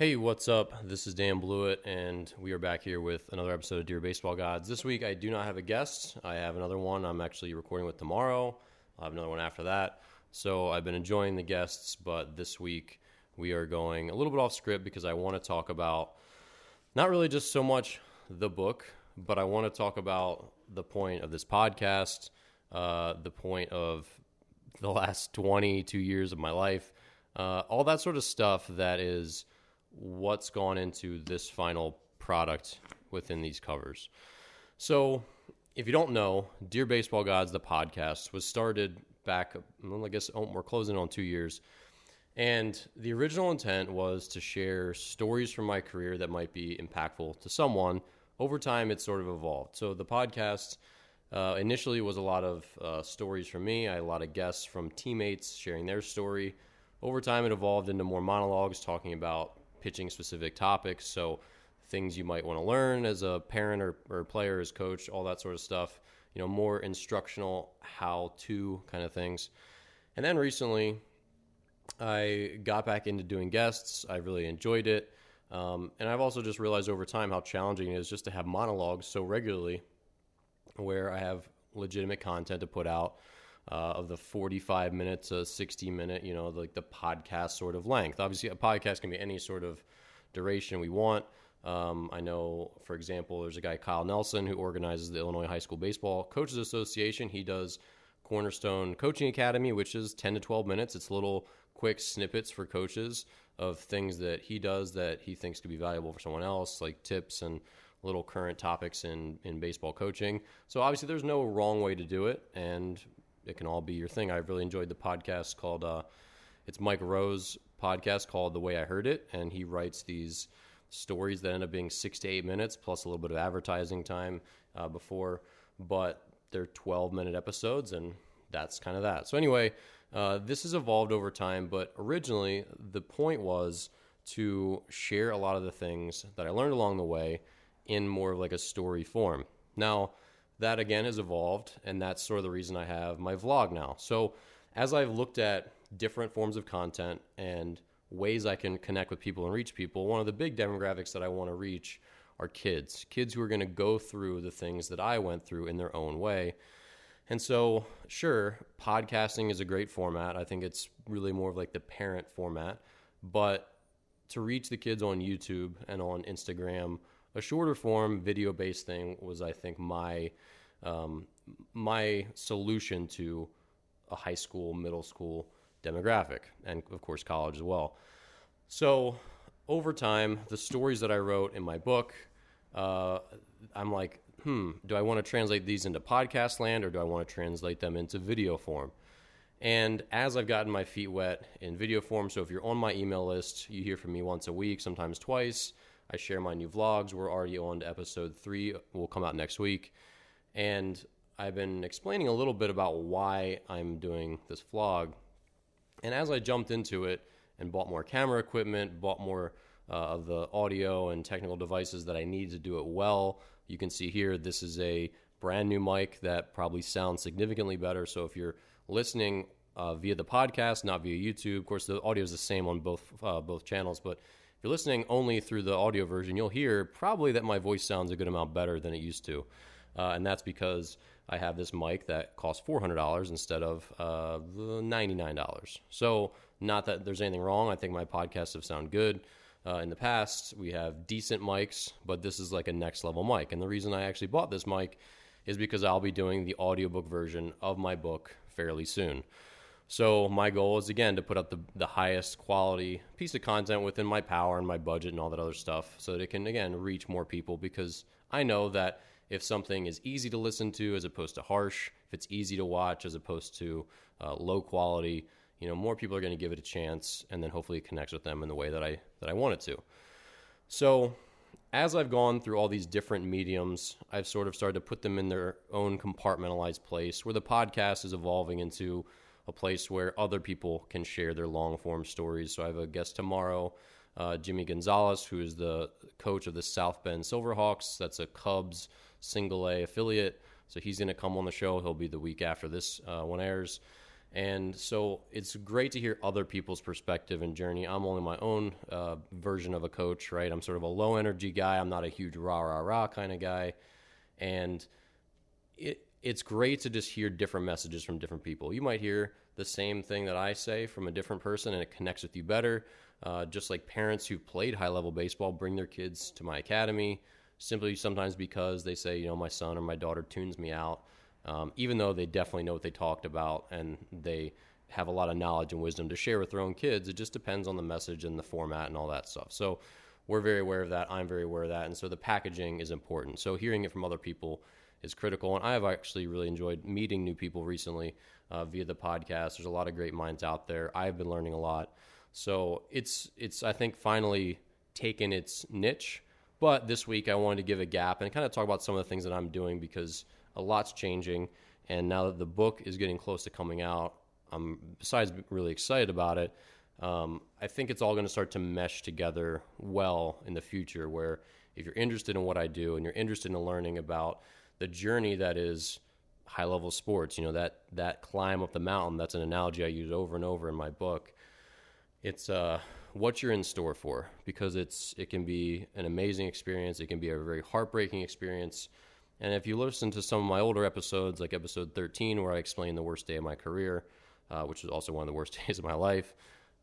Hey, what's up? This is Dan Blewett, and we are back here with another episode of Dear Baseball Gods. This week, I do not have a guest. I have another one I'm actually recording with tomorrow. I'll have another one after that. So I've been enjoying the guests, but this week we are going a little bit off script because I want to talk about not really just so much the book, but I want to talk about the point of this podcast, uh, the point of the last 22 years of my life, uh, all that sort of stuff that is what's gone into this final product within these covers. So, if you don't know, Dear Baseball Gods, the podcast, was started back, I guess oh, we're closing on two years. And the original intent was to share stories from my career that might be impactful to someone. Over time, it sort of evolved. So, the podcast uh, initially was a lot of uh, stories from me. I had a lot of guests from teammates sharing their story. Over time, it evolved into more monologues talking about pitching specific topics. So things you might want to learn as a parent or, or player, as coach, all that sort of stuff. You know, more instructional how to kind of things. And then recently, I got back into doing guests. I really enjoyed it. Um, and I've also just realized over time how challenging it is just to have monologues so regularly where I have legitimate content to put out uh, of the 45 minutes to 60 minute, you know, like the podcast sort of length. Obviously, a podcast can be any sort of duration we want. Um, I know, for example, there's a guy, Kyle Nelson, who organizes the Illinois High School Baseball Coaches Association. He does Cornerstone Coaching Academy, which is 10 to 12 minutes. It's little quick snippets for coaches of things that he does that he thinks could be valuable for someone else, like tips and little current topics in, in baseball coaching. So obviously, there's no wrong way to do it. And it can all be your thing. I've really enjoyed the podcast called uh, it's Mike Rowe's podcast called The Way I Heard It, and he writes these stories that end up being six to eight minutes plus a little bit of advertising time uh, before, but they're 12 minute episodes, and that's kind of that. So anyway, uh, this has evolved over time, but originally the point was to share a lot of the things that I learned along the way in more of like a story form. Now that again has evolved, and that's sort of the reason I have my vlog now. So, as I've looked at different forms of content and ways I can connect with people and reach people, one of the big demographics that I want to reach are kids, kids who are going to go through the things that I went through in their own way. And so, sure, podcasting is a great format. I think it's really more of like the parent format. But to reach the kids on YouTube and on Instagram, a shorter form video based thing was, I think, my um, my solution to a high school, middle school demographic, and of course, college as well. So, over time, the stories that I wrote in my book, uh, I'm like, hmm, do I want to translate these into podcast land or do I want to translate them into video form? And as I've gotten my feet wet in video form, so if you're on my email list, you hear from me once a week, sometimes twice. I share my new vlogs. We're already on to episode three, will come out next week. And I've been explaining a little bit about why I'm doing this vlog. And as I jumped into it and bought more camera equipment, bought more uh, of the audio and technical devices that I need to do it well, you can see here this is a brand new mic that probably sounds significantly better. So if you're listening uh, via the podcast, not via YouTube, of course the audio is the same on both uh, both channels, but if you're listening only through the audio version, you'll hear probably that my voice sounds a good amount better than it used to. Uh, and that's because I have this mic that costs $400 instead of uh, $99. So, not that there's anything wrong. I think my podcasts have sounded good. Uh, in the past, we have decent mics, but this is like a next level mic. And the reason I actually bought this mic is because I'll be doing the audiobook version of my book fairly soon. So my goal is again to put up the, the highest quality piece of content within my power and my budget and all that other stuff so that it can again reach more people because I know that if something is easy to listen to as opposed to harsh, if it's easy to watch as opposed to uh, low quality, you know, more people are going to give it a chance and then hopefully it connects with them in the way that I that I want it to. So as I've gone through all these different mediums, I've sort of started to put them in their own compartmentalized place where the podcast is evolving into a place where other people can share their long form stories. So I have a guest tomorrow, uh, Jimmy Gonzalez, who is the coach of the South Bend Silverhawks. That's a Cubs single A affiliate. So he's going to come on the show. He'll be the week after this uh, one airs. And so it's great to hear other people's perspective and journey. I'm only my own uh, version of a coach, right? I'm sort of a low energy guy. I'm not a huge rah rah rah kind of guy, and it it's great to just hear different messages from different people. You might hear the same thing that I say from a different person, and it connects with you better. Uh, just like parents who played high level baseball bring their kids to my academy simply sometimes because they say, you know, my son or my daughter tunes me out um, even though they definitely know what they talked about and they have a lot of knowledge and wisdom to share with their own kids. It just depends on the message and the format and all that stuff. So we're very aware of that. I'm very aware of that. And so the packaging is important. So hearing it from other people is critical. And I have actually really enjoyed meeting new people recently uh, via the podcast. There's a lot of great minds out there. I've been learning a lot. So it's it's I think finally taken its niche. But this week I wanted to give a gap and kind of talk about some of the things that I'm doing because a lot's changing. And now that the book is getting close to coming out, I'm besides really excited about it. Um, I think it's all going to start to mesh together well in the future. Where if you're interested in what I do and you're interested in learning about the journey that is high level sports, you know that that climb up the mountain. That's an analogy I use over and over in my book. It's uh, what you're in store for because it's it can be an amazing experience. It can be a very heartbreaking experience. And if you listen to some of my older episodes, like episode 13, where I explain the worst day of my career, uh, which is also one of the worst days of my life,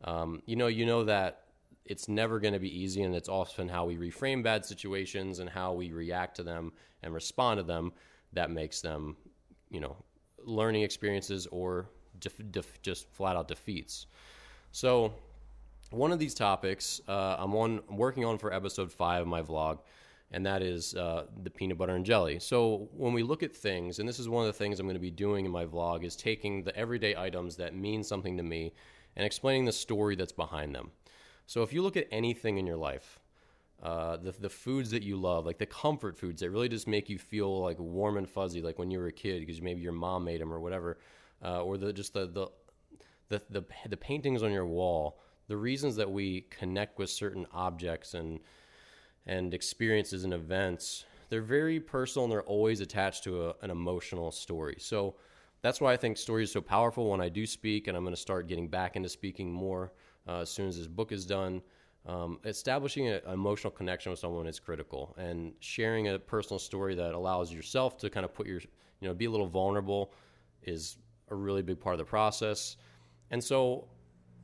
um, you know, you know that it's never going to be easy, and it's often how we reframe bad situations and how we react to them and respond to them that makes them, you know, learning experiences or def- def- just flat out defeats. So, one of these topics uh, I'm on I'm working on for episode five of my vlog and that is uh, the peanut butter and jelly. So when we look at things, and this is one of the things I'm going to be doing in my vlog, is taking the everyday items that mean something to me and explaining the story that's behind them. So if you look at anything in your life, uh, the the foods that you love, like the comfort foods that really just make you feel like warm and fuzzy, like when you were a kid because maybe your mom made them or whatever, uh, or the just the, the the the the paintings on your wall, the reasons that we connect with certain objects and and experiences and events, they're very personal and they're always attached to a, an emotional story. So that's why I think story is so powerful when I do speak, and I'm going to start getting back into speaking more uh, as soon as this book is done. Um, establishing an emotional connection with someone is critical, and sharing a personal story that allows yourself to kind of put your, you know, be a little vulnerable is a really big part of the process. And so,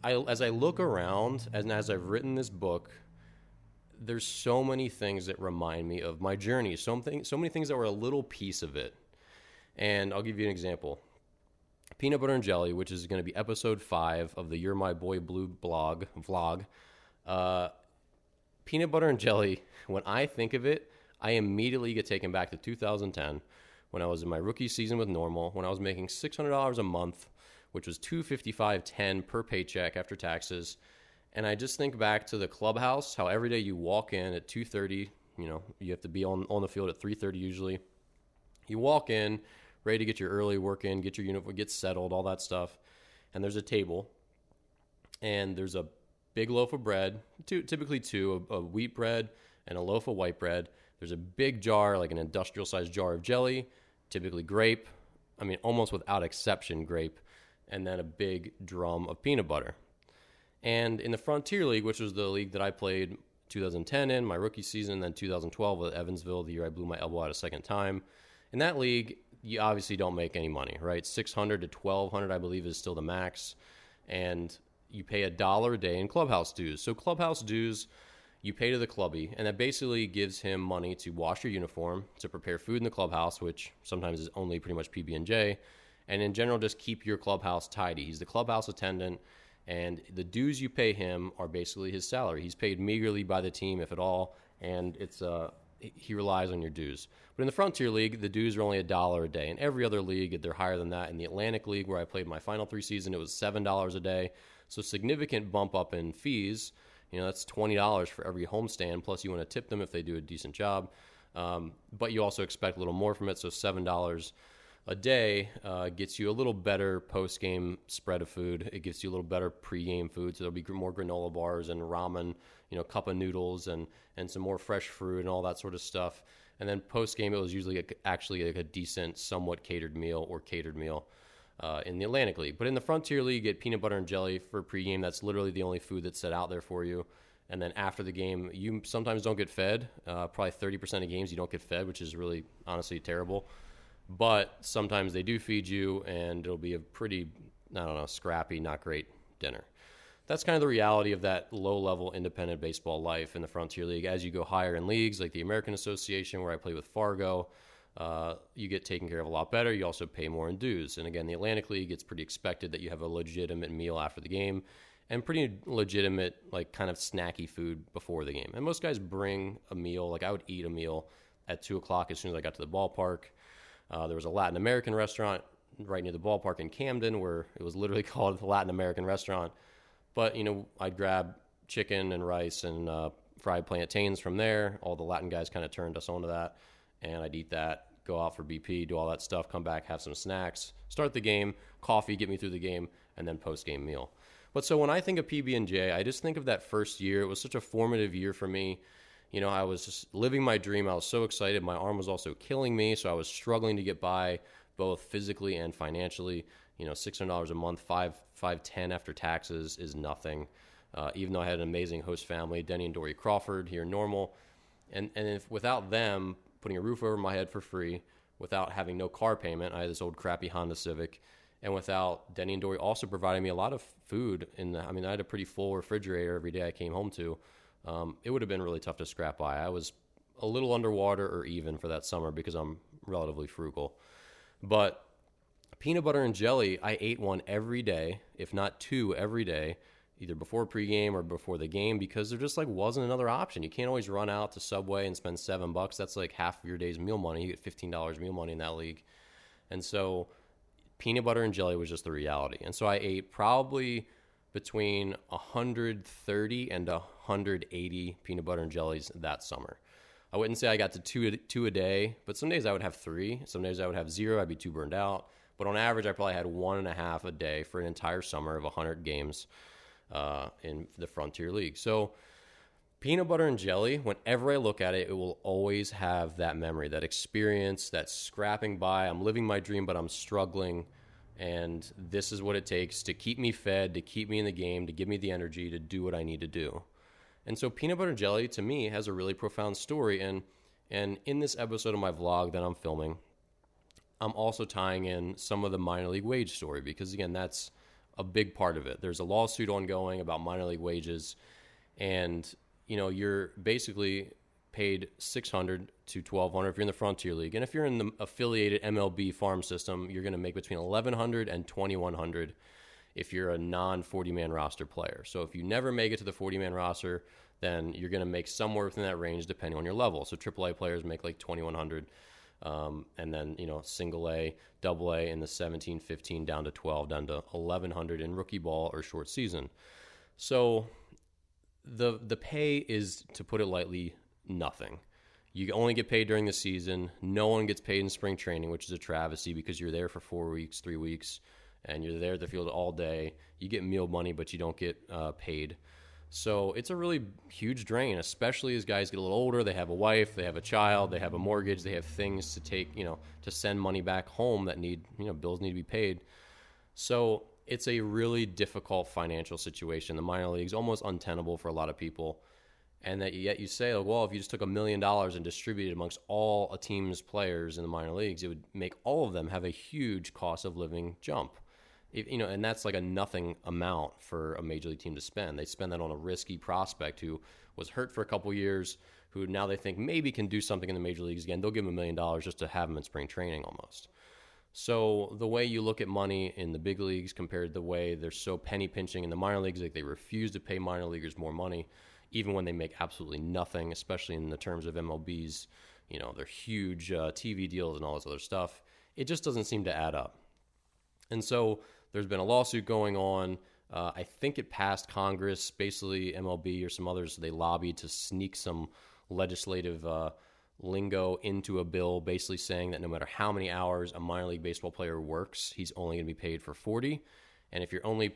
I, as I look around, and as I've written this book, there's so many things that remind me of my journey. Something, so many things that were a little piece of it. And I'll give you an example. Peanut butter and jelly, which is going to be episode five of the "You're My Boy Blue" blog vlog. Uh, peanut butter and jelly. When I think of it, I immediately get taken back to 2010 when I was in my rookie season with Normal, when I was making $600 a month, which was 255.10 per paycheck after taxes and I just think back to the clubhouse, how every day you walk in at 2:30, you know, you have to be on on the field at 3:30 usually. You walk in, ready to get your early work in, get your uniform, get settled, all that stuff. And there's a table, and there's a big loaf of bread, two, typically two, a, a wheat bread and a loaf of white bread. There's a big jar, like an industrial sized jar of jelly, typically grape. I mean, almost without exception, grape, and then a big drum of peanut butter. And in the Frontier League, which was the league that I played 2010 in my rookie season, then 2012 with Evansville, the year I blew my elbow out a second time. In that league, you obviously don't make any money, right? 600 to 1200, I believe, is still the max, and you pay a dollar a day in clubhouse dues. So clubhouse dues, you pay to the clubby, and that basically gives him money to wash your uniform, to prepare food in the clubhouse, which sometimes is only pretty much PB and J, and in general, just keep your clubhouse tidy. He's the clubhouse attendant and the dues you pay him are basically his salary. He's paid meagerly by the team, if at all, and it's uh, he relies on your dues. But in the Frontier League, the dues are only a dollar a day. In every other league, they're higher than that. In the Atlantic League, where I played my final three seasons, it was seven dollars a day. So significant bump up in fees. You know, that's twenty dollars for every homestand. Plus, you want to tip them if they do a decent job. Um, but you also expect a little more from it. So seven dollars a day uh, gets you a little better post game spread of food. It gives you a little better pre game food. So there'll be more granola bars and ramen, you know, cup of noodles and and some more fresh fruit and all that sort of stuff. And then post game, it was usually a, actually a decent, somewhat catered meal or catered meal. uh, in the Atlantic League. But in the Frontier League, you get peanut butter and jelly for pregame. That's literally the only food that's set out there for you. And then after the game, you sometimes don't get fed. Uh, probably 30% of games you don't get fed, which is really honestly terrible. But sometimes they do feed you, and it'll be a pretty, I don't know, scrappy, not great dinner. That's kind of the reality of that low level independent baseball life in the Frontier League. As you go higher in leagues like the American Association, where I play with Fargo, uh, you get taken care of a lot better. You also pay more in dues. And again, the Atlantic League, it's pretty expected that you have a legitimate meal after the game and pretty legitimate, like kind of snacky food before the game. And most guys bring a meal. Like I would eat a meal at two o'clock as soon as I got to the ballpark. Uh, there was a Latin American restaurant right near the ballpark in Camden where it was literally called the Latin American restaurant. But, you know, I'd grab chicken and rice and uh, fried plantains from there. All the Latin guys kind of turned us onto that. And I'd eat that, go out for BP, do all that stuff, come back, have some snacks, start the game, coffee, get me through the game, and then post game meal. But so when I think of PB and J, I just think of that first year. It was such a formative year for me. You know, I was just living my dream. I was so excited. My arm was also killing me, so I was struggling to get by both physically and financially. You know, six hundred dollars a month, five five ten after taxes is nothing. Uh, even though I had an amazing host family, Denny and Dory Crawford here in Normal, and and if without them putting a roof over my head for free, without having no car payment, I had this old crappy Honda Civic, and without Denny and Dory also providing me a lot of food. In the, I mean, I had a pretty full refrigerator every day I came home to. Um, it would have been really tough to scrap by. I was a little underwater or even for that summer because I'm relatively frugal. But peanut butter and jelly, I ate one every day, if not two every day, either before pregame or before the game, because there just like wasn't another option. You can't always run out to Subway and spend seven bucks. That's like half of your day's meal money. You get fifteen dollars meal money in that league, and so peanut butter and jelly was just the reality. And so I ate probably between 130 and 180 peanut butter and jellies that summer. I wouldn't say I got to two two a day, but some days I would have three. Some days I would have zero. I'd be too burned out. But on average, I probably had one and a half a day for an entire summer of 100 games uh, in the Frontier League. So peanut butter and jelly, whenever I look at it, it will always have that memory, that experience, that scrapping by. I'm living my dream, but I'm struggling. And this is what it takes to keep me fed, to keep me in the game, to give me the energy to do what I need to do. And so peanut butter jelly to me has a really profound story and and in this episode of my vlog that I'm filming, I'm also tying in some of the minor league wage story because again, that's a big part of it. There's a lawsuit ongoing about minor league wages and you know, you're basically paid 600 to 1200 if you're in the Frontier League. And if you're in the affiliated MLB farm system, you're going to make between 1100 and 2100 if you're a non 40 man roster player. So if you never make it to the 40 man roster, then you're going to make somewhere within that range depending on your level. So AAA players make like 2100. Um, and then, you know, single A, double A in the 17, 15 down to 12, down to 1100 in rookie ball or short season. So the the pay is to put it lightly nothing. You only get paid during the season. No one gets paid in spring training, which is a travesty because you're there for 4 weeks, 3 weeks and you're there at the field all day. You get meal money, but you don't get uh, paid. So it's a really huge drain, especially as guys get a little older. They have a wife, they have a child, they have a mortgage, they have things to take, you know, to send money back home that need, you know, bills need to be paid. So it's a really difficult financial situation. The minor leagues almost untenable for a lot of people. And that yet you say, like, well, if you just took a million dollars and distributed amongst all a team's players in the minor leagues, it would make all of them have a huge cost of living jump you know, and that's like a nothing amount for a major league team to spend. They spend that on a risky prospect who was hurt for a couple years, who now they think maybe can do something in the major leagues again. They'll give him a million dollars just to have him in spring training almost. So the way you look at money in the big leagues compared to the way they're so penny pinching in the minor leagues, like they refuse to pay minor leaguers more money, even when they make absolutely nothing, especially in the terms of MLB's, you know, their huge uh, TV deals and all this other stuff. It just doesn't seem to add up. And so there's been a lawsuit going on. Uh, I think it passed Congress. Basically, MLB or some others they lobbied to sneak some legislative uh, lingo into a bill, basically saying that no matter how many hours a minor league baseball player works, he's only going to be paid for 40. And if you're only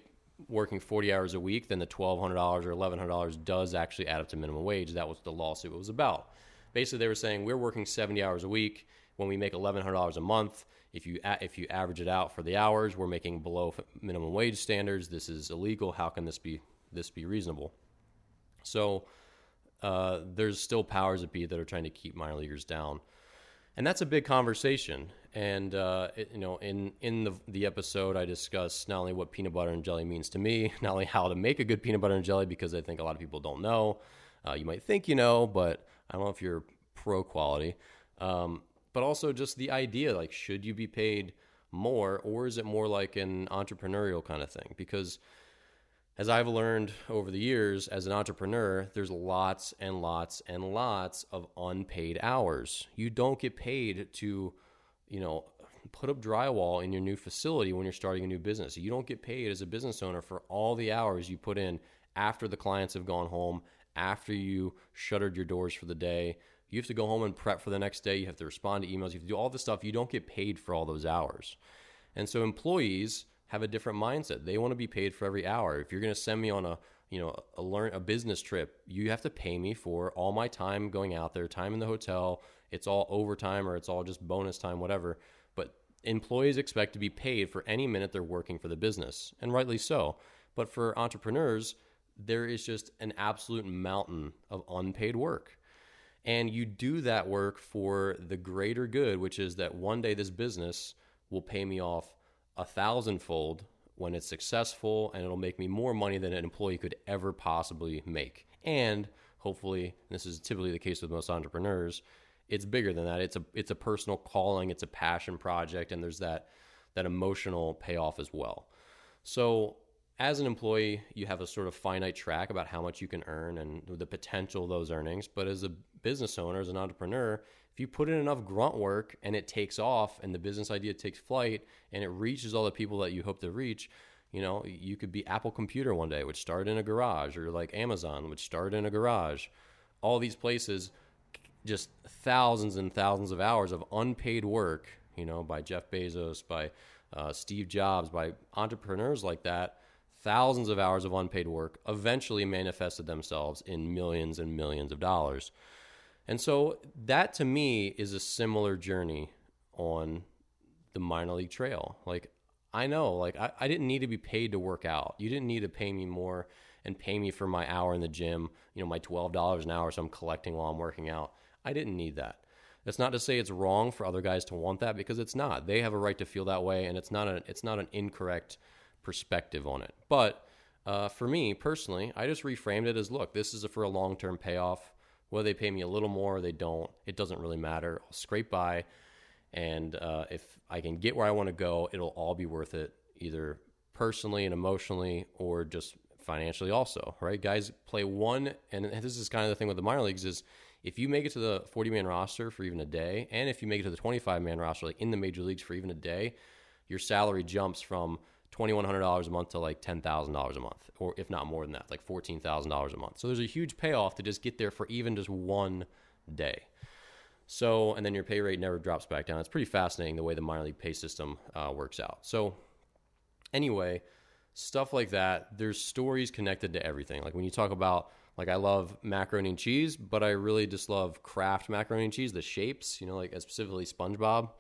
working 40 hours a week, then the $1,200 or $1,100 does actually add up to minimum wage. That was the lawsuit was about. Basically, they were saying we're working 70 hours a week when we make $1,100 a month if you if you average it out for the hours, we're making below minimum wage standards. This is illegal. How can this be this be reasonable? So uh, there's still powers that be that are trying to keep minor leaguers down, and that's a big conversation. And uh, it, you know, in in the the episode, I discuss not only what peanut butter and jelly means to me, not only how to make a good peanut butter and jelly because I think a lot of people don't know. Uh, you might think you know, but I don't know if you're pro quality. Um, but also just the idea like, should you be paid more, or is it more like an entrepreneurial kind of thing? Because as I've learned over the years as an entrepreneur, there's lots and lots and lots of unpaid hours. You don't get paid to, you know, put up drywall in your new facility when you're starting a new business. You don't get paid as a business owner for all the hours you put in after the clients have gone home, after you shuttered your doors for the day. You have to go home and prep for the next day. You have to respond to emails. You have to do all this stuff. You don't get paid for all those hours. And so employees have a different mindset. They want to be paid for every hour. If you're going to send me on a you know a learn a business trip, you have to pay me for all my time going out there, time in the hotel. It's all overtime or it's all just bonus time, whatever. But employees expect to be paid for any minute they're working for the business, and rightly so. But for entrepreneurs, there is just an absolute mountain of unpaid work. And you do that work for the greater good, which is that one day this business will pay me off a thousandfold when it's successful and it'll make me more money than an employee could ever possibly make. And hopefully, this is typically the case with most entrepreneurs, it's bigger than that. It's a it's a personal calling, it's a passion project, and there's that that emotional payoff as well. So as an employee, you have a sort of finite track about how much you can earn and the potential of those earnings. But as a business owner, as an entrepreneur, if you put in enough grunt work and it takes off and the business idea takes flight and it reaches all the people that you hope to reach, you know, you could be Apple Computer one day, which started in a garage, or like Amazon, which started in a garage. All these places, just thousands and thousands of hours of unpaid work, you know, by Jeff Bezos, by uh, Steve Jobs, by entrepreneurs like that thousands of hours of unpaid work eventually manifested themselves in millions and millions of dollars. And so that to me is a similar journey on the minor league trail. Like I know, like I, I didn't need to be paid to work out. You didn't need to pay me more and pay me for my hour in the gym, you know, my twelve dollars an hour so I'm collecting while I'm working out. I didn't need that. That's not to say it's wrong for other guys to want that because it's not. They have a right to feel that way and it's not a it's not an incorrect perspective on it. But uh, for me personally, I just reframed it as look, this is a, for a long term payoff. Whether they pay me a little more or they don't, it doesn't really matter. I'll scrape by. And uh, if I can get where I want to go, it'll all be worth it, either personally and emotionally or just financially, also, right? Guys play one, and this is kind of the thing with the minor leagues is if you make it to the 40 man roster for even a day, and if you make it to the 25 man roster, like in the major leagues for even a day, your salary jumps from $2,100 a month to like $10,000 a month, or if not more than that, like $14,000 a month. So there's a huge payoff to just get there for even just one day. So, and then your pay rate never drops back down. It's pretty fascinating the way the minor league pay system uh, works out. So, anyway, stuff like that, there's stories connected to everything. Like when you talk about, like, I love macaroni and cheese, but I really just love Kraft macaroni and cheese, the shapes, you know, like specifically SpongeBob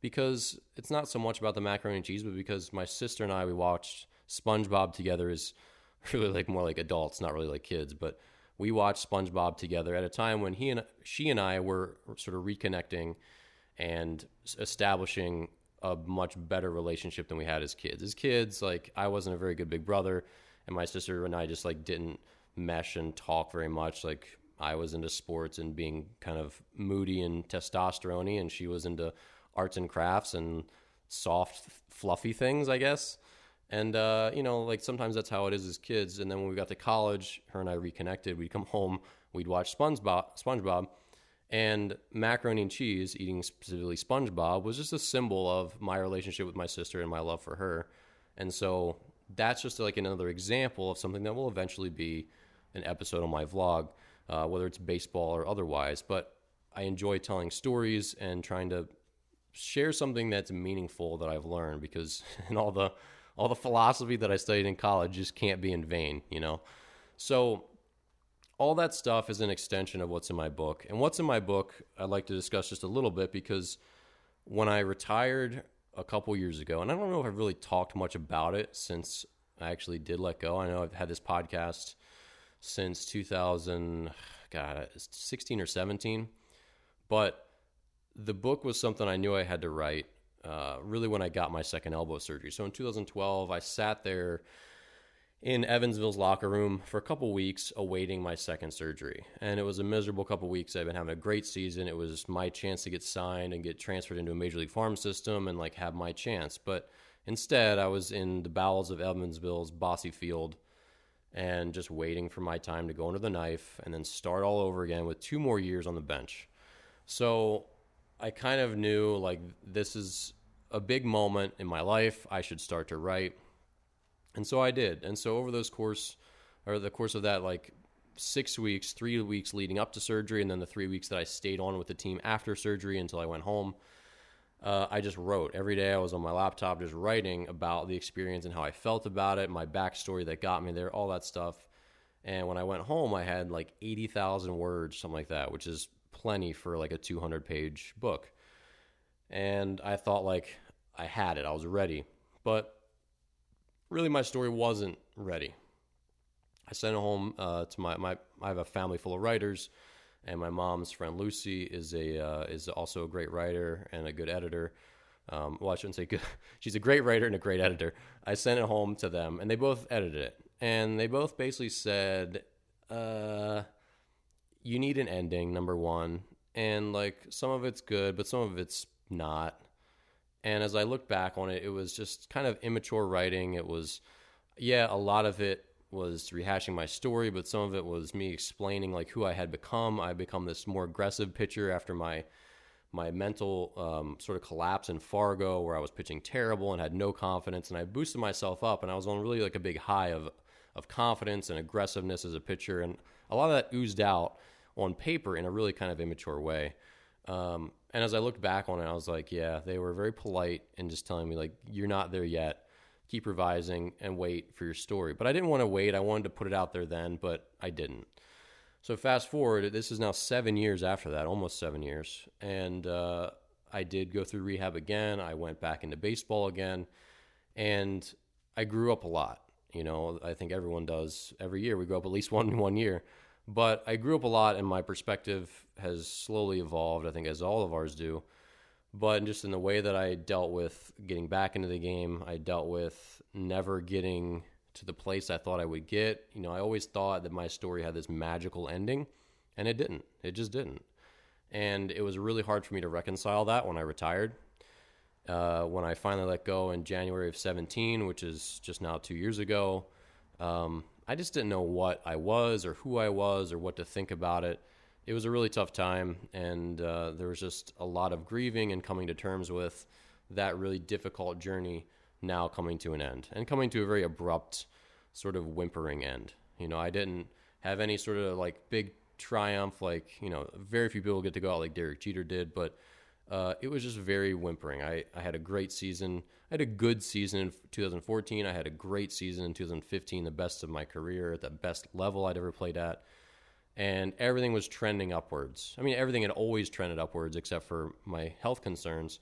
because it's not so much about the macaroni and cheese, but because my sister and I we watched SpongeBob together is really like more like adults, not really like kids, but we watched SpongeBob together at a time when he and she and I were sort of reconnecting and establishing a much better relationship than we had as kids. As kids, like I wasn't a very good big brother, and my sister and I just like didn't mesh and talk very much. Like I was into sports and being kind of moody and testosterone, and she was into arts and crafts and soft, fluffy things, I guess. And uh, you know, like sometimes that's how it is as kids. And then when we got to college, her and I reconnected. We'd come home, we'd watch SpongeBob, SpongeBob, and macaroni and cheese. Eating specifically SpongeBob was just a symbol of my relationship with my sister and my love for her. And so that's just like another example of something that will eventually be an episode on my vlog, uh, whether it's baseball or otherwise. But I enjoy telling stories and trying to share something that's meaningful that I've learned because in all the all the philosophy that I studied in college just can't be in vain, you know. So all that stuff is an extension of what's in my book. And what's in my book, I'd like to discuss just a little bit because when I retired a couple years ago, and I don't know if I've really talked much about it since I actually did let go. I know I've had this podcast since 2000, God, 16 or 17, but the book was something I knew I had to write. Uh, really, when I got my second elbow surgery. So in 2012, I sat there in Evansville's locker room for a couple weeks awaiting my second surgery. And it was a miserable couple weeks. I've been having a great season. It was my chance to get signed and get transferred into a major league farm system and like have my chance. But instead, I was in the bowels of Evansville's Bosse Field and just waiting for my time to go under the knife and then start all over again with two more years on the bench. So I kind of knew like this is a big moment in my life. I should start to write and so I did. And so over those course, or the course of that, like six weeks, three weeks leading up to surgery, and then the three weeks that I stayed on with the team after surgery until I went home, uh, I just wrote every day. I was on my laptop just writing about the experience and how I felt about it, my backstory that got me there, all that stuff. And when I went home, I had like 80,000 words, something like that, which is plenty for like a 200 page book. And I thought like I had it, I was ready. But really my story wasn't ready. I sent it home uh, to my, my I have a family full of writers, and my mom's friend Lucy is a uh, is also a great writer and a good editor. Um, well, I shouldn't say good. She's a great writer and a great editor. I sent it home to them, and they both edited it, and they both basically said, uh, "You need an ending, number one, and like some of it's good, but some of it's not." And as I look back on it, it was just kind of immature writing. It was, yeah, a lot of it was rehashing my story, but some of it was me explaining like who I had become. I become this more aggressive pitcher after my my mental um, sort of collapse in Fargo, where I was pitching terrible and had no confidence, and I boosted myself up, and I was on really like a big high of of confidence and aggressiveness as a pitcher, and a lot of that oozed out on paper in a really kind of immature way. Um, and as I looked back on it, I was like, yeah, they were very polite and just telling me like, you're not there yet. Keep revising and wait for your story. But I didn't want to wait. I wanted to put it out there then, but I didn't. So fast forward, this is now seven years after that, almost seven years, and uh, I did go through rehab again. I went back into baseball again, and I grew up a lot. You know, I think everyone does every year. We grow up at least one one year. But I grew up a lot, and my perspective has slowly evolved. I think as all of ours do. But just in the way that I dealt with getting back into the game, I dealt with never getting to the place I thought I would get. You know, I always thought that my story had this magical ending, and it didn't. It just didn't. And it was really hard for me to reconcile that when I retired. Uh, when I finally let go in January of 17, which is just now two years ago, um, I just didn't know what I was or who I was or what to think about it. It was a really tough time, and uh, there was just a lot of grieving and coming to terms with that really difficult journey now coming to an end and coming to a very abrupt, sort of whimpering end. You know, I didn't have any sort of like big triumph, like, you know, very few people get to go out like Derek Jeter did, but uh, it was just very whimpering. I, I had a great season. I had a good season in 2014. I had a great season in 2015, the best of my career at the best level I'd ever played at. And everything was trending upwards. I mean, everything had always trended upwards except for my health concerns.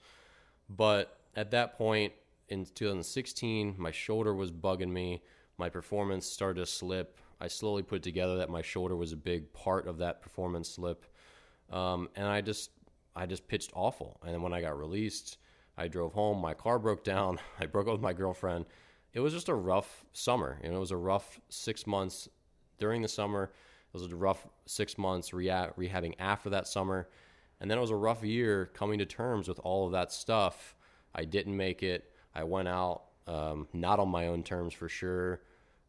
But at that point in 2016, my shoulder was bugging me. My performance started to slip. I slowly put together that my shoulder was a big part of that performance slip. Um, and I just I just pitched awful. And then when I got released, I drove home. My car broke down. I broke up with my girlfriend. It was just a rough summer. You know, it was a rough six months during the summer. It was a rough six months rehab- rehabbing after that summer. And then it was a rough year coming to terms with all of that stuff. I didn't make it. I went out, um, not on my own terms for sure.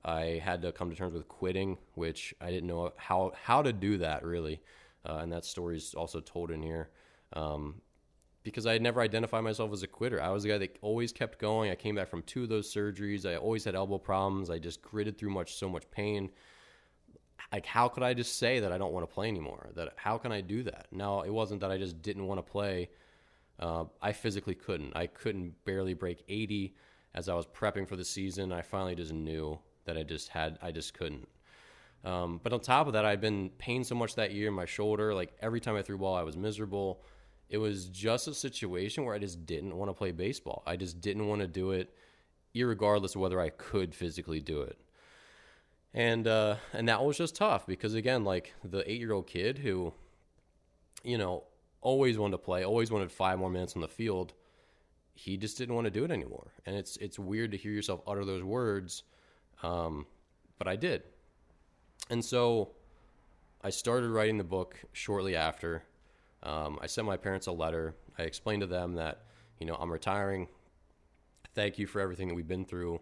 I had to come to terms with quitting, which I didn't know how how to do that really, uh, and that story is also told in here. Um, because I had never identified myself as a quitter. I was the guy that always kept going. I came back from two of those surgeries. I always had elbow problems. I just gritted through much so much pain. Like how could I just say that I don't want to play anymore? That how can I do that? Now it wasn't that I just didn't want to play. Uh, I physically couldn't. I couldn't barely break 80 as I was prepping for the season. I finally just knew that I just had. I just couldn't. Um, but on top of that, I'd been pain so much that year in my shoulder. Like every time I threw ball, I was miserable it was just a situation where I just didn't want to play baseball. I just didn't want to do it, regardless of whether I could physically do it. And uh, and that was just tough because again, like the eight year old kid who, you know, always wanted to play, always wanted five more minutes on the field, he just didn't want to do it anymore. And it's it's weird to hear yourself utter those words, um, but I did. And so I started writing the book shortly after. Um, I sent my parents a letter. I explained to them that, you know, I'm retiring. Thank you for everything that we've been through,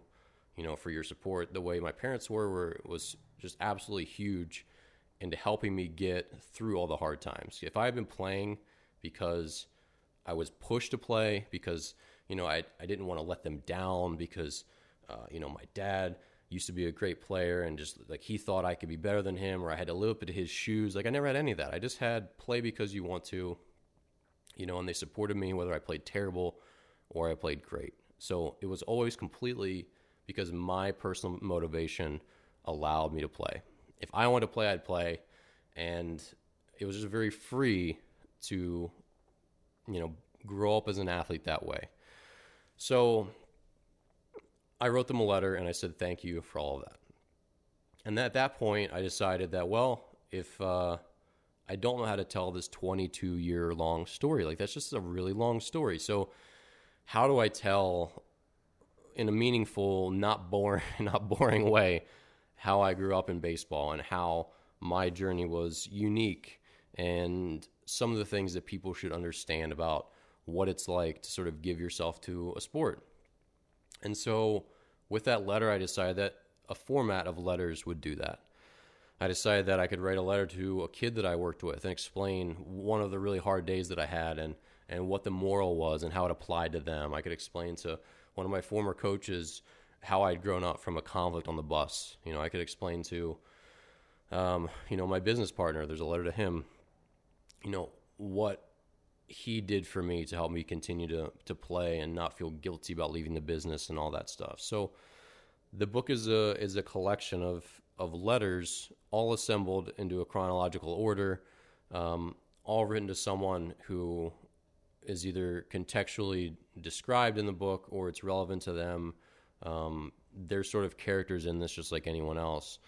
you know, for your support. The way my parents were, were was just absolutely huge into helping me get through all the hard times. If I had been playing because I was pushed to play, because, you know, I, I didn't want to let them down, because, uh, you know, my dad used to be a great player and just like he thought I could be better than him or I had to live up to his shoes. Like I never had any of that. I just had play because you want to, you know, and they supported me whether I played terrible or I played great. So it was always completely because my personal motivation allowed me to play. If I wanted to play, I'd play. And it was just very free to, you know, grow up as an athlete that way. So I wrote them a letter and I said thank you for all of that. And at that point, I decided that well, if uh, I don't know how to tell this 22 year long story, like that's just a really long story. So how do I tell in a meaningful, not boring, not boring way how I grew up in baseball and how my journey was unique and some of the things that people should understand about what it's like to sort of give yourself to a sport. And so with that letter, I decided that a format of letters would do that. I decided that I could write a letter to a kid that I worked with and explain one of the really hard days that I had and, and what the moral was and how it applied to them. I could explain to one of my former coaches how I'd grown up from a conflict on the bus. You know, I could explain to, um, you know, my business partner, there's a letter to him, you know, what he did for me to help me continue to to play and not feel guilty about leaving the business and all that stuff. So the book is a is a collection of of letters all assembled into a chronological order, um, all written to someone who is either contextually described in the book or it's relevant to them. Um, there's sort of characters in this just like anyone else.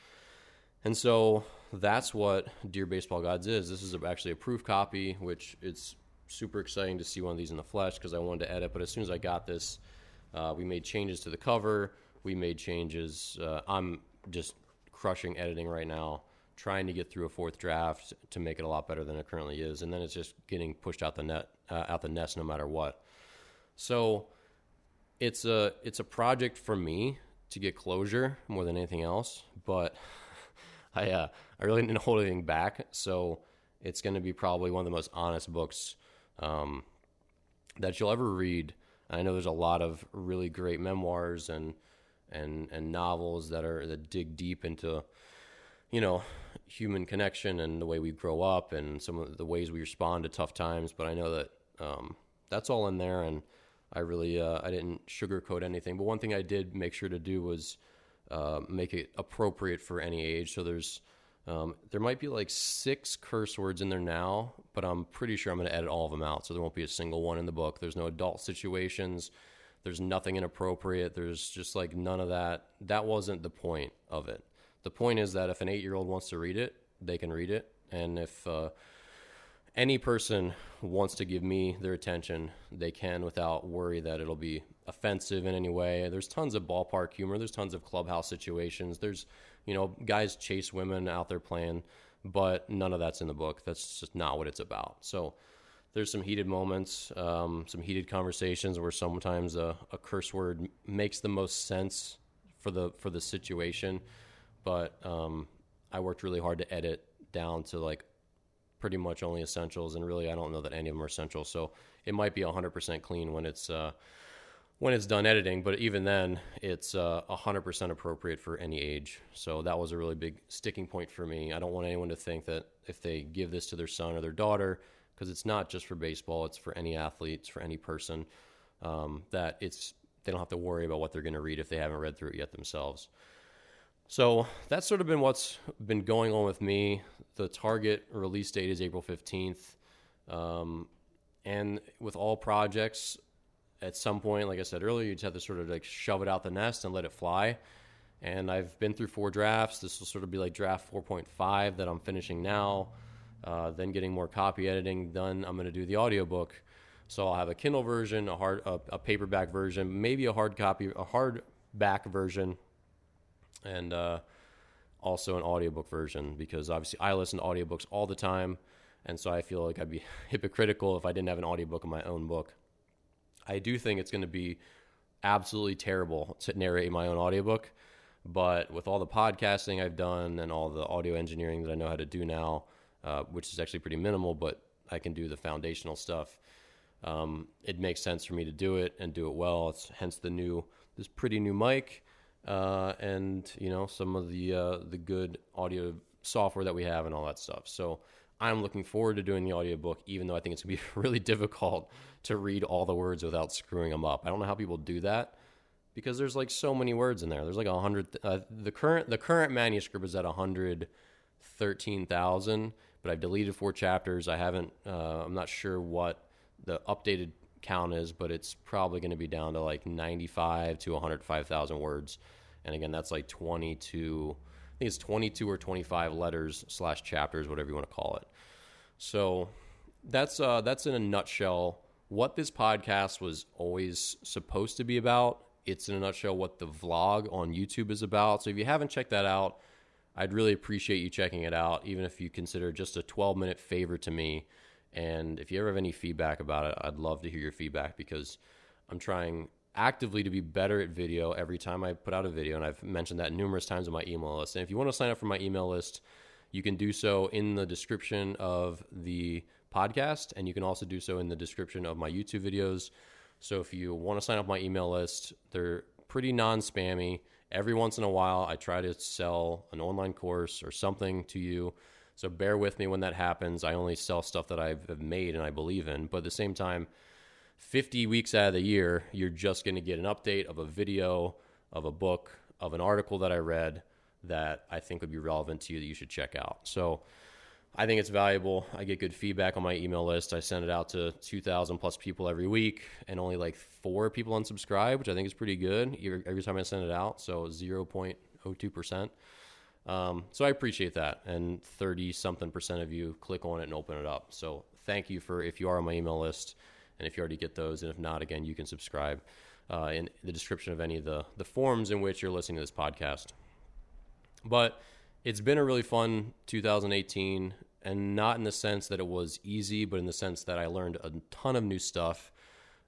And so that's what Dear Baseball Gods is. This is actually a proof copy, which it's super exciting to see one of these in the flesh because I wanted to edit. But as soon as I got this, uh, we made changes to the cover. We made changes. Uh, I'm just crushing editing right now, trying to get through a fourth draft to make it a lot better than it currently is, and then it's just getting pushed out the net, uh, out the nest, no matter what. So it's a it's a project for me to get closure more than anything else, but I uh, I really didn't hold anything back, so it's going to be probably one of the most honest books um, that you'll ever read. I know there's a lot of really great memoirs and and and novels that are that dig deep into you know human connection and the way we grow up and some of the ways we respond to tough times. But I know that um, that's all in there, and I really uh, I didn't sugarcoat anything. But one thing I did make sure to do was uh, make it appropriate for any age. So there's um, there might be like six curse words in there now, but I'm pretty sure I'm going to edit all of them out. So there won't be a single one in the book. There's no adult situations. There's nothing inappropriate. There's just like none of that. That wasn't the point of it. The point is that if an eight year old wants to read it, they can read it. And if uh, any person wants to give me their attention, they can without worry that it'll be offensive in any way. There's tons of ballpark humor. There's tons of clubhouse situations. There's you know, guys chase women out there playing, but none of that's in the book. That's just not what it's about. So there's some heated moments, um, some heated conversations where sometimes a, a, curse word makes the most sense for the for the situation. But um, I worked really hard to edit down to like pretty much only essentials, and really I don't know that any of them are essential. So it might be 100% clean when it's uh, when it's done editing, but even then, it's uh, 100% appropriate for any age. So that was a really big sticking point for me. I don't want anyone to think that if they give this to their son or their daughter, because it's not just for baseball, it's for any athlete, it's for any person, um, that it's they don't have to worry about what they're going to read if they haven't read through it yet themselves. So that's sort of been what's been going on with me. The target release date is April 15th. Um, and with all projects, at some point, like I said earlier, you just have to sort of like shove it out the nest and let it fly. And I've been through four drafts. This will sort of be like draft 4.5 that I'm finishing now. Uh, then getting more copy editing done. I'm going to do the audiobook. So I'll have a Kindle version, a hard, a, a paperback version, maybe a hard copy, a hardback version, and uh, also an audiobook version because obviously I listen to audiobooks all the time, and so I feel like I'd be hypocritical if I didn't have an audiobook of my own book. I do think it's going to be absolutely terrible to narrate my own audiobook, but with all the podcasting I've done and all the audio engineering that I know how to do now, uh, which is actually pretty minimal, but I can do the foundational stuff. Um, it makes sense for me to do it and do it well. It's hence the new, this pretty new mic, uh, and you know some of the uh, the good audio software that we have and all that stuff. So I'm looking forward to doing the audiobook, even though I think it's gonna be really difficult to read all the words without screwing them up. I don't know how people do that because there's like so many words in there. There's like a hundred. Uh, the current the current manuscript is at a hundred thirteen thousand, but I've deleted four chapters. I haven't. Uh, I'm not sure what the updated count is, but it's probably going to be down to like 95 to 105,000 words. And again, that's like 22 think it's 22 or 25 letters slash chapters, whatever you want to call it. So that's uh, that's in a nutshell what this podcast was always supposed to be about. It's in a nutshell what the vlog on YouTube is about. So if you haven't checked that out, I'd really appreciate you checking it out, even if you consider just a 12 minute favor to me. And if you ever have any feedback about it, I'd love to hear your feedback because I'm trying actively to be better at video every time I put out a video. And I've mentioned that numerous times on my email list. And if you want to sign up for my email list, you can do so in the description of the podcast. And you can also do so in the description of my YouTube videos. So if you want to sign up my email list, they're pretty non spammy. Every once in a while, I try to sell an online course or something to you. So bear with me when that happens. I only sell stuff that I've made and I believe in. But at the same time, 50 weeks out of the year, you're just going to get an update of a video, of a book, of an article that I read that I think would be relevant to you that you should check out. So I think it's valuable. I get good feedback on my email list. I send it out to 2,000 plus people every week, and only like four people unsubscribe, which I think is pretty good every time I send it out. So 0.02%. Um, so I appreciate that. And 30 something percent of you click on it and open it up. So thank you for if you are on my email list. And if you already get those, and if not, again, you can subscribe uh, in the description of any of the, the forums in which you're listening to this podcast. But it's been a really fun 2018, and not in the sense that it was easy, but in the sense that I learned a ton of new stuff.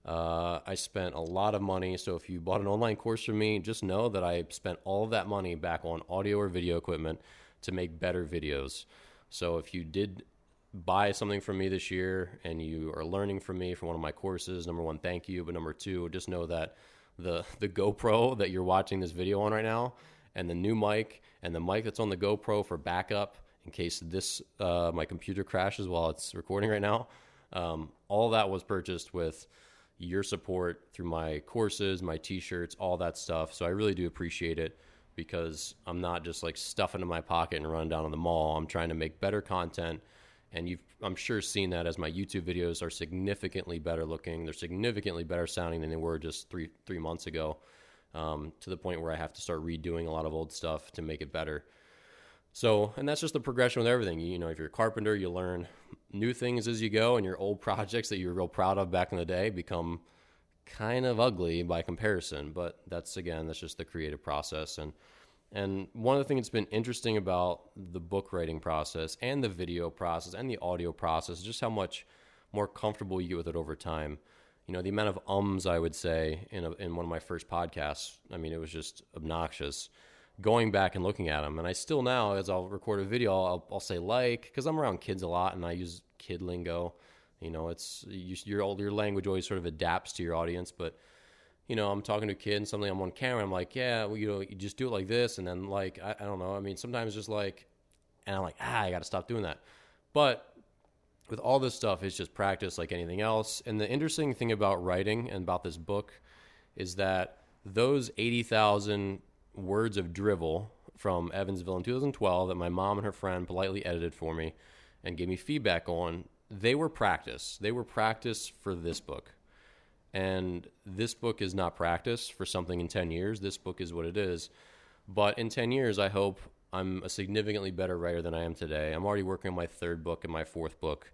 Uh, I spent a lot of money. So if you bought an online course from me, just know that I spent all of that money back on audio or video equipment to make better videos. So if you did buy something from me this year and you are learning from me from one of my courses, number one, thank you. But number two, just know that the the GoPro that you're watching this video on right now, and the new mic and the mic that's on the GoPro for backup in case this uh, my computer crashes while it's recording right now. Um, all that was purchased with your support through my courses, my T-shirts, all that stuff. So I really do appreciate it because I'm not just like stuffing in my pocket and running down to the mall. I'm trying to make better content and you've I'm sure seen that as my YouTube videos are significantly better looking. They're significantly better sounding than they were just three three months ago, um, to the point where I have to start redoing a lot of old stuff to make it better. So, and that's just the progression with everything. You, you know, if you're a carpenter, you learn new things as you go, and your old projects that you were real proud of back in the day become kind of ugly by comparison. But that's again, that's just the creative process and and one of the things that's been interesting about the book writing process and the video process and the audio process is just how much more comfortable you get with it over time. You know, the amount of ums I would say in, a, in one of my first podcasts, I mean, it was just obnoxious. Going back and looking at them, and I still now, as I'll record a video, I'll, I'll say like, because I'm around kids a lot and I use kid lingo. You know, it's you, your your language always sort of adapts to your audience, but you know, I'm talking to a kid and something I'm on camera. I'm like, yeah, well, you know, you just do it like this. And then like, I, I don't know. I mean, sometimes just like, and I'm like, ah, I got to stop doing that. But with all this stuff, it's just practice like anything else. And the interesting thing about writing and about this book is that those 80,000 words of drivel from Evansville in 2012 that my mom and her friend politely edited for me and gave me feedback on, they were practice. They were practice for this book. And this book is not practice for something in 10 years. This book is what it is. But in 10 years, I hope I'm a significantly better writer than I am today. I'm already working on my third book and my fourth book.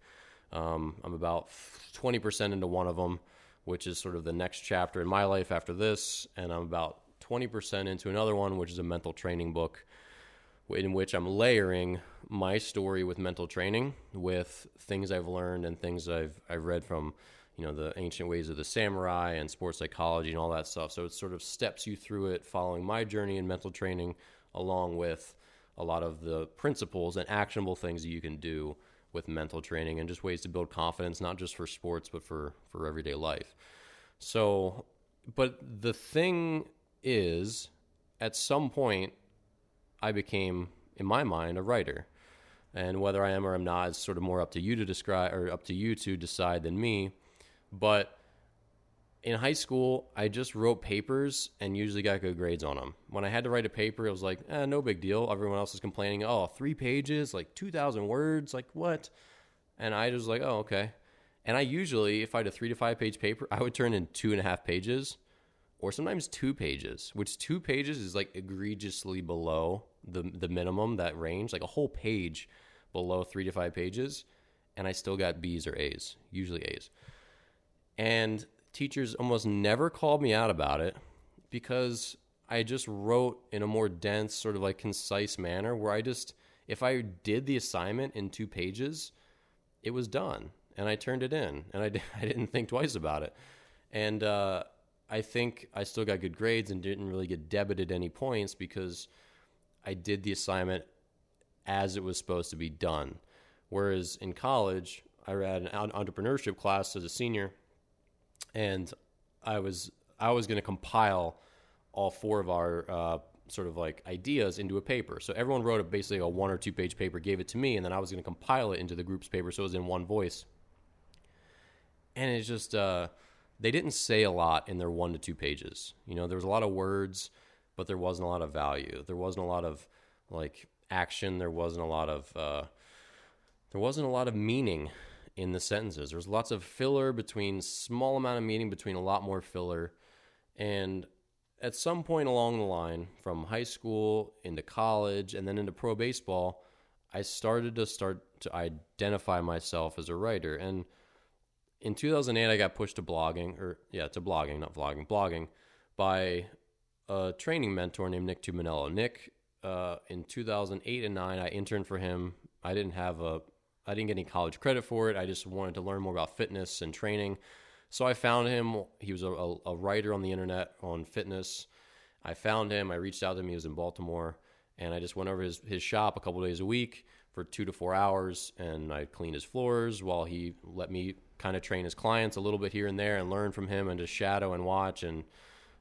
Um, I'm about 20% into one of them, which is sort of the next chapter in my life after this. And I'm about 20% into another one, which is a mental training book in which I'm layering my story with mental training with things I've learned and things I've I've read from you know the ancient ways of the samurai and sports psychology and all that stuff. So it sort of steps you through it, following my journey in mental training, along with a lot of the principles and actionable things that you can do with mental training and just ways to build confidence, not just for sports but for for everyday life. So, but the thing is, at some point, I became, in my mind, a writer. And whether I am or I'm not is sort of more up to you to describe or up to you to decide than me. But in high school, I just wrote papers and usually got good grades on them. When I had to write a paper, it was like, eh, no big deal. Everyone else is complaining, oh, three pages, like 2,000 words, like what? And I was like, oh, okay. And I usually, if I had a three to five page paper, I would turn in two and a half pages or sometimes two pages, which two pages is like egregiously below the the minimum that range, like a whole page below three to five pages, and I still got B's or A's, usually A's. And teachers almost never called me out about it because I just wrote in a more dense, sort of like concise manner where I just, if I did the assignment in two pages, it was done and I turned it in and I, I didn't think twice about it. And uh, I think I still got good grades and didn't really get debited any points because I did the assignment as it was supposed to be done. Whereas in college, I had an entrepreneurship class as a senior, and I was I was going to compile all four of our uh, sort of like ideas into a paper. So everyone wrote a, basically a one or two page paper, gave it to me, and then I was going to compile it into the group's paper, so it was in one voice. And it's just uh, they didn't say a lot in their one to two pages. You know, there was a lot of words, but there wasn't a lot of value. There wasn't a lot of like action. There wasn't a lot of uh, there wasn't a lot of meaning in the sentences. There's lots of filler between small amount of meaning between a lot more filler, and at some point along the line, from high school into college and then into pro baseball, I started to start to identify myself as a writer. And in 2008 i got pushed to blogging or yeah to blogging not vlogging blogging by a training mentor named Nick Tumminello. Nick uh, in 2008 and 9 i interned for him. I didn't have a i didn't get any college credit for it. I just wanted to learn more about fitness and training. So i found him. He was a, a, writer on the internet on fitness. I found him. I reached out to him. He was in baltimore. And i just went over his, his shop a couple days a week for two to four hours. And i cleaned his floors while he let me kind of train his clients a little bit here and there and learn from him and just shadow and watch. And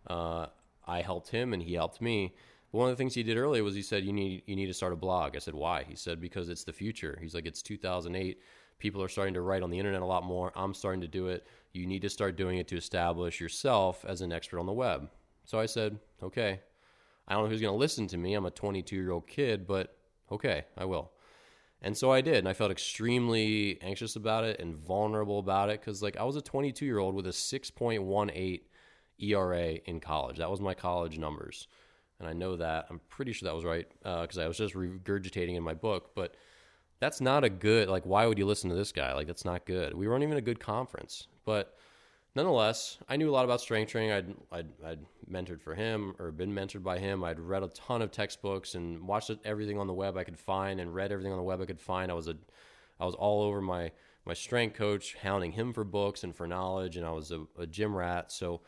uh, I helped him and he helped me. But one of the things he did earlier was he said, "You need you need to start a blog." I said, "Why?" He said, "Because it's the future." He's like, "It's 2008. People are starting to write on the internet a lot more. I'm starting to do it. You need to start doing it to establish yourself as an expert on the web." So I said, "Okay." I don't know who's going to listen to me. I'm a 22 year old kid, but okay, I will. And so I did, and I felt extremely anxious about it and vulnerable about it because, like, I was a 22 year old with a 6.18 ERA in college. That was my college numbers, and I know that. I'm pretty sure that was right because uh, I was just regurgitating in my book. But that's not a good. Like, why would you listen to this guy? Like, that's not good. We weren't even a good conference, but nonetheless, I knew a lot about strength training. I'd, I'd, I'd, mentored for him or been mentored by him. I'd read a ton of textbooks and watched everything on the web I could find and read everything on the web I could find. I was a, I was all over my, my strength coach, hounding him for books and for knowledge. And I was a, a gym rat. So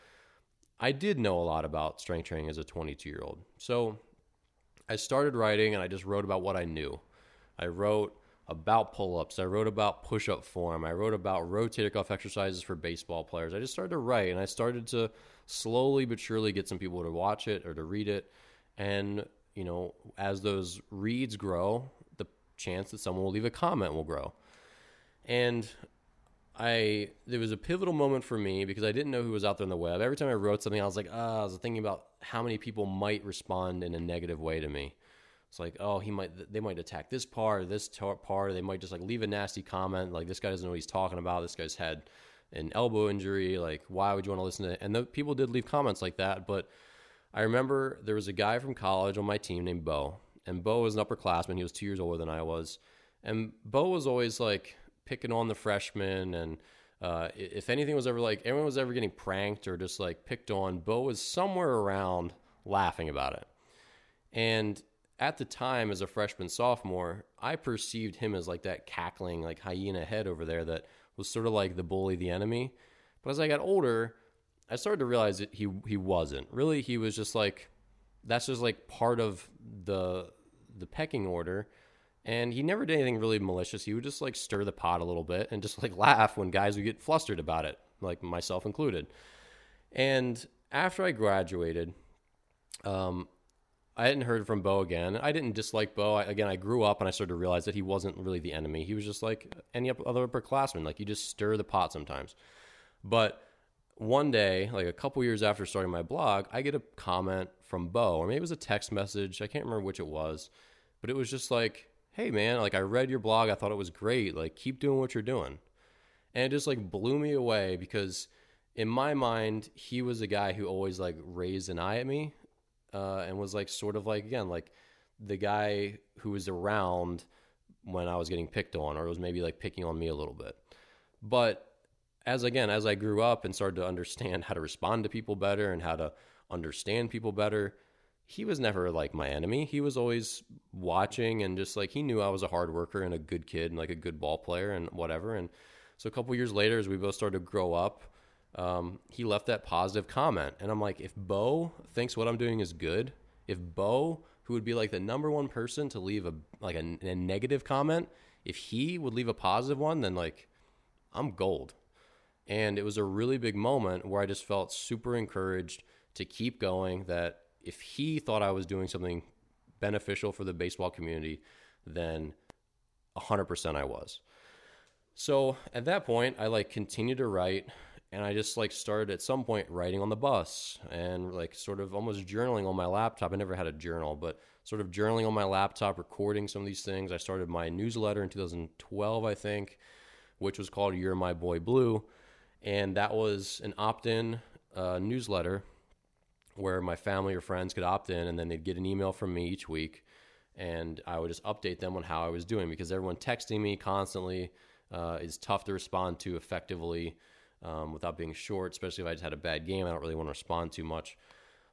I did know a lot about strength training as a 22 year old. So I started writing and I just wrote about what I knew. I wrote about pull ups. I wrote about push up form. I wrote about rotator cuff exercises for baseball players. I just started to write and I started to slowly but surely get some people to watch it or to read it. And, you know, as those reads grow, the chance that someone will leave a comment will grow. And I there was a pivotal moment for me because I didn't know who was out there on the web. Every time I wrote something, I was like, ah, I was thinking about how many people might respond in a negative way to me. It's like, oh, he might they might attack this part, or this part, or they might just like leave a nasty comment, like this guy doesn't know what he's talking about. This guy's had an elbow injury. Like, why would you want to listen to it? And the people did leave comments like that, but I remember there was a guy from college on my team named Bo, and Bo was an upperclassman. He was two years older than I was, and Bo was always like picking on the freshmen and. Uh, if anything was ever like anyone was ever getting pranked or just like picked on, Bo was somewhere around laughing about it. And at the time, as a freshman sophomore, I perceived him as like that cackling, like hyena head over there that was sort of like the bully, the enemy. But as I got older, I started to realize that he he wasn't. Really, he was just like that's just like part of the the pecking order and he never did anything really malicious. He would just like stir the pot a little bit and just like laugh when guys would get flustered about it, like myself included. And after I graduated, um, I hadn't heard from Bo again. I didn't dislike Bo. I, again, I grew up and I started to realize that he wasn't really the enemy. He was just like any other upperclassman. Like you just stir the pot sometimes. But one day, like a couple years after starting my blog, I get a comment from Bo, or maybe it was a text message. I can't remember which it was, but it was just like, hey man, like I read your blog, I thought it was great. Like keep doing what you're doing. And it just like blew me away because in my mind, he was a guy who always like raised an eye at me, uh, and was like sort of like again like the guy who was around when I was getting picked on, or was maybe like picking on me a little bit. But as again, as I grew up and started to understand how to respond to people better and how to understand people better, he was never like my enemy. He was always watching and just like he knew I was a hard worker and a good kid and like a good ball player and whatever. And so a couple years later, as we both started to grow up, um, he left that positive comment, and I'm like, if Bo thinks what I'm doing is good, if Bo, who would be like the number one person to leave a like a, a negative comment, if he would leave a positive one, then like I'm gold. And it was a really big moment where I just felt super encouraged to keep going. That if he thought I was doing something beneficial for the baseball community, then 100% I was. So at that point, I like continued to write and I just like started at some point writing on the bus and like sort of almost journaling on my laptop. I never had a journal, but sort of journaling on my laptop, recording some of these things. I started my newsletter in 2012, I think, which was called You're My Boy Blue. And that was an opt in uh, newsletter where my family or friends could opt in and then they'd get an email from me each week and I would just update them on how I was doing because everyone texting me constantly uh, is tough to respond to effectively um, without being short, especially if I just had a bad game. I don't really want to respond too much.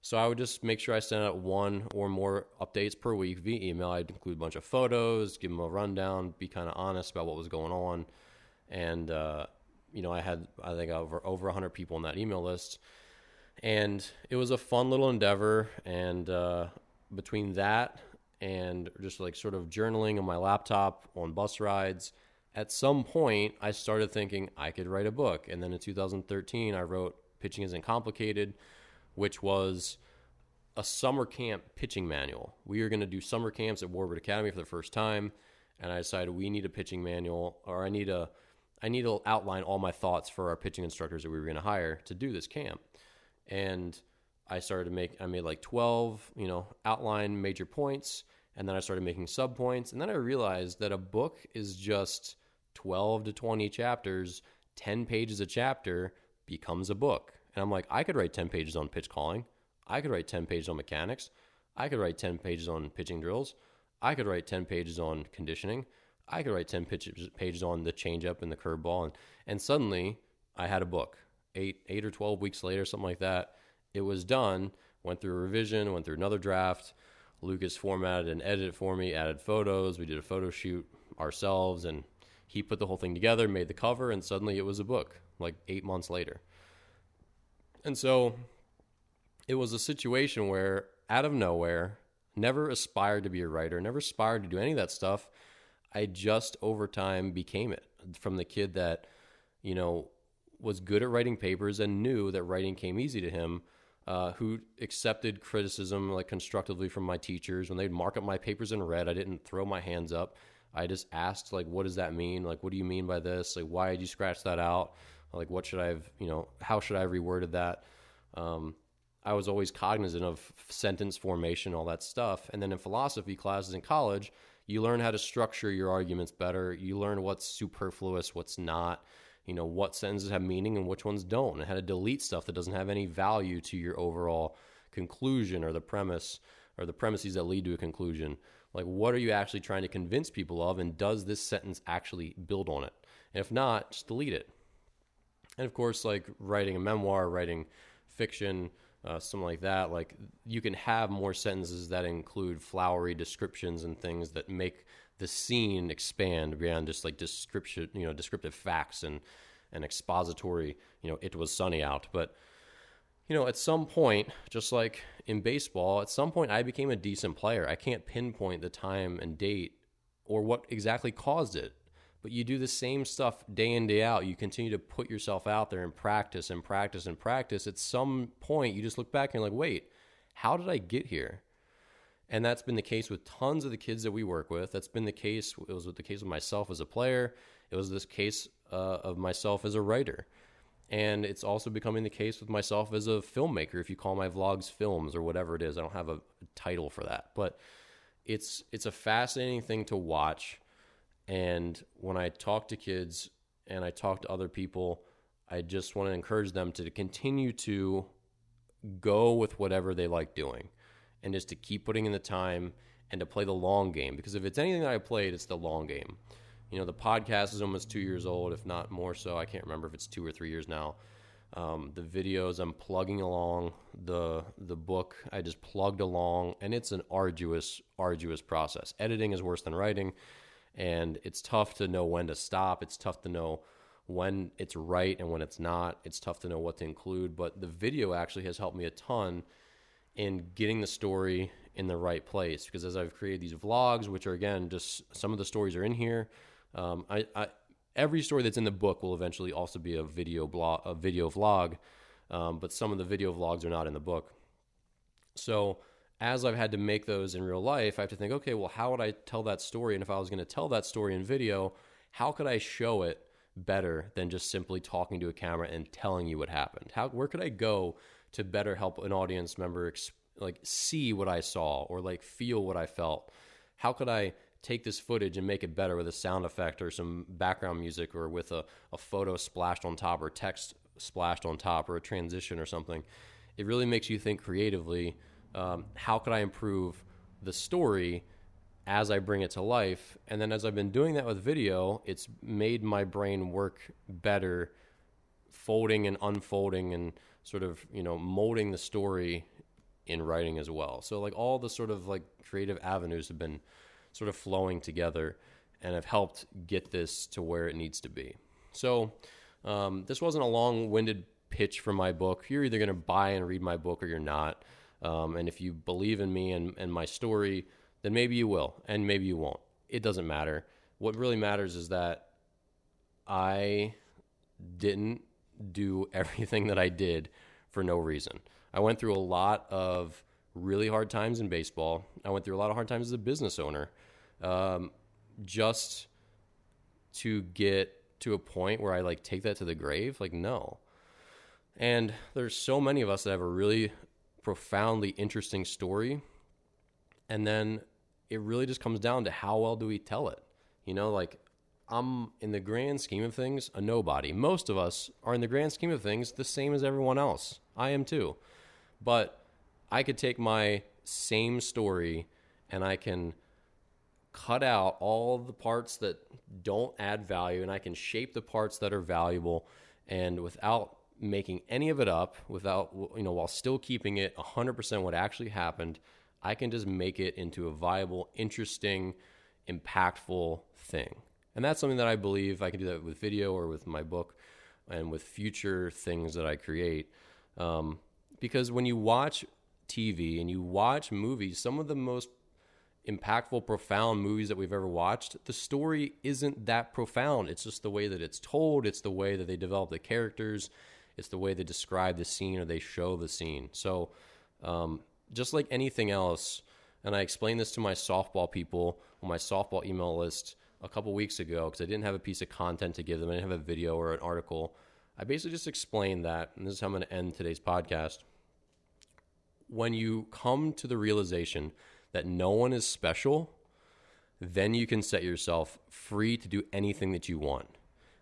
So I would just make sure I send out one or more updates per week via email. I'd include a bunch of photos, give them a rundown, be kind of honest about what was going on, and uh, you know I had I think over over 100 people on that email list and it was a fun little endeavor. And uh, between that and just like sort of journaling on my laptop on bus rides, at some point I started thinking I could write a book. And then in 2013, I wrote Pitching Isn't Complicated, which was a summer camp pitching manual. We are going to do summer camps at Warbird Academy for the first time, and I decided we need a pitching manual, or I need a, I need to outline all my thoughts for our pitching instructors that we were going to hire to do this camp and I started to make I made like 12, you know, outline major points and then I started making sub points and then I realized that a book is just 12 to 20 chapters, 10 pages a chapter becomes a book. And I'm like, I could write 10 pages on pitch calling. I could write 10 pages on mechanics. I could write 10 pages on pitching drills. I could write 10 pages on conditioning. I could write 10 pages on the changeup and the curveball. And, and suddenly I had a book eight eight or twelve weeks later, something like that. It was done. Went through a revision. Went through another draft. Lucas formatted and edited for me. Added photos. We did a photo shoot ourselves, and he put the whole thing together, made the cover, and suddenly it was a book. Like eight months later. And so it was a situation where, out of nowhere, never aspired to be a writer, never aspired to do any of that stuff. I just over time became it from the kid that, you know, was good at writing papers and knew that writing came easy to him, uh, who accepted criticism like constructively from my teachers when they'd mark up my papers in red. I didn't throw my hands up. I just asked like, "What does that mean? Like, what do you mean by this? Like, why did you scratch that out? Like, what should I have? You know, how should I have reworded that?" Um, I was always cognizant of sentence formation, all that stuff. And then in philosophy classes in college, you learn how to structure your arguments better. You learn what's superfluous, what's not, you know, what sentences have meaning and which ones don't, and how to delete stuff that doesn't have any value to your overall conclusion or the premise or the premises that lead to a conclusion. Like, what are you actually trying to convince people of, and does this sentence actually build on it? And if not, just delete it. And of course, like writing a memoir, writing fiction, uh, something like that, like you can have more sentences that include flowery descriptions and things that make the scene expand beyond just like description, you know, descriptive facts and and expository. You know, it was sunny out, but you know, at some point, just like in baseball, at some point I became a decent player. I can't pinpoint the time and date or what exactly caused it. But you do the same stuff day in, day out. You continue to put yourself out there and practice and practice and practice. At some point, you just look back and you're like, wait, how did I get here? And that's been the case with tons of the kids that we work with. That's been the case. It was with the case with myself as a player. It was this case uh, of myself as a writer. And it's also becoming the case with myself as a filmmaker, if you call my vlogs films or whatever it is. I don't have a title for that. But it's it's a fascinating thing to watch. And when I talk to kids and I talk to other people, I just want to encourage them to continue to go with whatever they like doing and just to keep putting in the time and to play the long game. Because if it's anything that I played, it's the long game. You know, the podcast is almost two years old, if not more so. I can't remember if it's two or three years now. Um, the videos I'm plugging along, the the book I just plugged along, and it's an arduous, arduous process. Editing is worse than writing, and it's tough to know when to stop. It's tough to know when it's right and when it's not. It's tough to know what to include. But the video actually has helped me a ton in getting the story in the right place because as I've created these vlogs, which are again just some of the stories are in here um, I, I, every story that's in the book will eventually also be a video blog, a video vlog, um, but some of the video vlogs are not in the book. So as I've had to make those in real life, I have to think, okay, well, how would I tell that story? And if I was going to tell that story in video, how could I show it better than just simply talking to a camera and telling you what happened? How where could I go to better help an audience member like see what I saw or like feel what I felt? How could I take this footage and make it better with a sound effect or some background music or with a, a photo splashed on top or text splashed on top or a transition or something. It really makes you think creatively um, how could I improve the story as I bring it to life? And then as I've been doing that with video, it's made my brain work better folding and unfolding and sort of, you know, molding the story in writing as well. So like all the sort of like creative avenues have been sort of flowing together and have helped get this to where it needs to be. So, um, this wasn't a long winded pitch for my book. You're either going to buy and read my book or you're not. Um, and if you believe in me and, and my story, then maybe you will, and maybe you won't. It doesn't matter. What really matters is that I didn't do everything that I did for no reason. I went through a lot of really hard times in baseball. I went through a lot of hard times as a business owner um, just to get to a point where I like take that to the grave. Like, no. And there's so many of us that have a really profoundly interesting story. And then it really just comes down to how well do we tell it? You know, like I'm in the grand scheme of things a nobody. Most of us are in the grand scheme of things the same as everyone else. I am too. But I could take my same story and I can cut out all the parts that don't add value and I can shape the parts that are valuable and without making any of it up without you know while still keeping it 100% what actually happened I can just make it into a viable interesting impactful thing and that's something that I believe I can do that with video or with my book and with future things that I create um, because when you watch TV and you watch movies some of the most impactful, profound movies that we've ever watched, the story isn't that profound. It's just the way that it's told, it's the way that they develop the characters, it's the way they describe the scene or they show the scene. So, um, just like anything else, and I explain this to my softball people on my softball email list a couple weeks ago because I didn't have a piece of content to give them, I didn't have a video or an article. I basically just explained that, and this is how I'm going to end today's podcast. when you come to the realization that no one is special, then you can set yourself free to do anything that you want.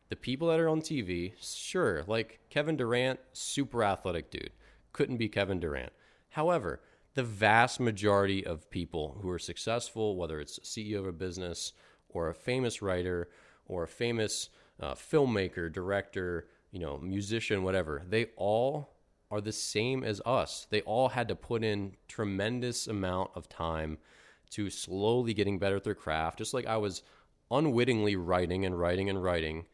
The people that are on TV, sure, like Kevin Durant, super athletic dude, couldn't be Kevin Durant. However, the vast majority of people who are successful, whether it's CEO of a business or a famous writer or a famous uh, filmmaker, director, you know, musician, whatever, they all are the same as us. They all had to put in tremendous amount of time to slowly getting better at their craft, just like I was unwittingly writing and writing and writing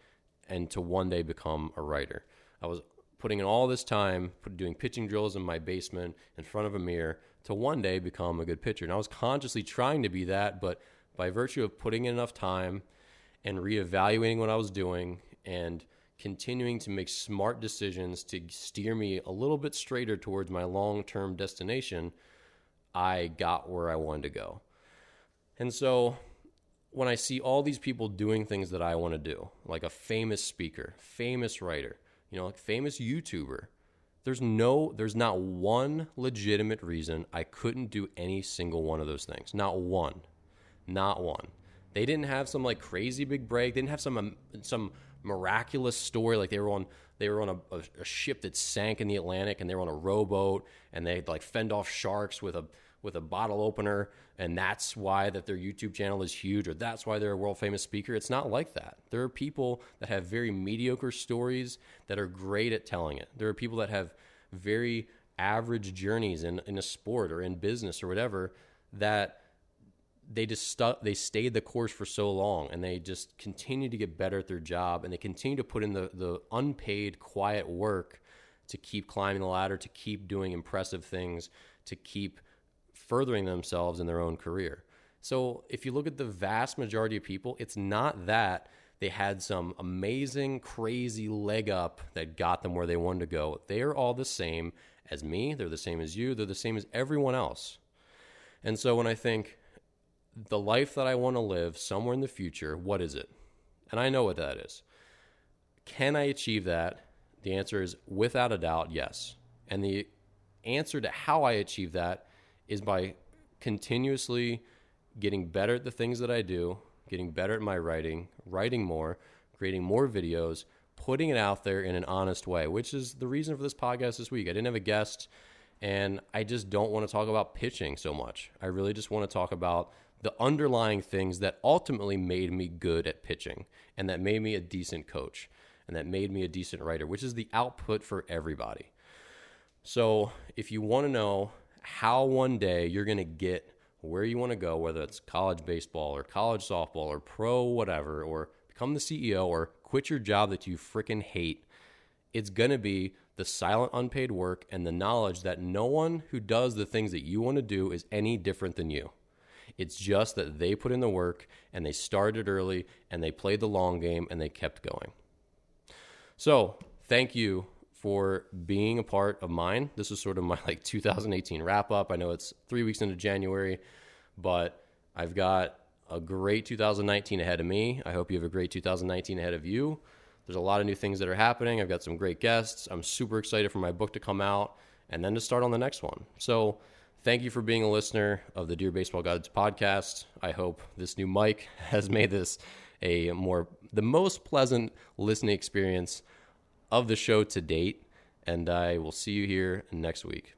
and to one day become a writer. I was putting in all this time doing pitching drills in my basement in front of a mirror to one day become a good pitcher. And I was consciously trying to be that, but by virtue of putting in enough time and reevaluating what I was doing and continuing to make smart decisions to steer me a little bit straighter towards my long term destination, I got where I wanted to go. And so when I see all these people doing things that I want to do, like a famous speaker, famous writer, you know, like famous YouTuber, there's no there's not one legitimate reason I couldn't do any single one of those things. Not one. Not one. They didn't have some like crazy big break. They didn't have some um, some miraculous story like they were on they were on a, a, a ship that sank in the Atlantic and they were on a rowboat and they like fend off sharks with a with a bottle opener and that's why that their YouTube channel is huge or that's why they're a world famous speaker. It's not like that. There are people that have very mediocre stories that are great at telling it. There are people that have very average journeys in, in a sport or in business or whatever that they just they stayed the course for so long and they just continue to get better at their job and they continue to put in the, the unpaid quiet work to keep climbing the ladder to keep doing impressive things to keep furthering themselves in their own career. So if you look at the vast majority of people, it's not that they had some amazing, crazy leg up that got them where they wanted to go. They are all the same as me. They're the same as you. They're the same as everyone else. And so when I think the life that I want to live somewhere in the future, what is it? And I know what that is. Can I achieve that? The answer is without a doubt, yes. And the answer to how I achieve that is by continuously getting better at the things that I do, getting better at my writing, writing more, creating more videos, putting it out there in an honest way, which is the reason for this podcast this week. I didn't have a guest, and I just don't want to talk about pitching so much. I really just want to talk about the underlying things that ultimately made me good at pitching and that made me a decent coach and that made me a decent writer, which is the output for everybody. So, if you want to know how one day you're going to get where you want to go, whether it's college baseball or college softball or pro whatever, or become the CEO or quit your job that you freaking hate, it's going to be the silent unpaid work and the knowledge that no one who does the things that you want to do is any different than you. It's just that they put in the work and they started early and they played the long game and they kept going. So, thank you for being a part of mine. This is sort of my like 2018 wrap up. I know it's three weeks into January, but I've got a great 2019 ahead of me. I hope you have a great 2019 ahead of you. There's a lot of new things that are happening. I've got some great guests. I'm super excited for my book to come out and then to start on the next one. So, thank you for being a listener of the Dear Baseball Gods podcast. I hope this new mic has made this a more the most pleasant listening experience of the show to date. And I will see you here next week.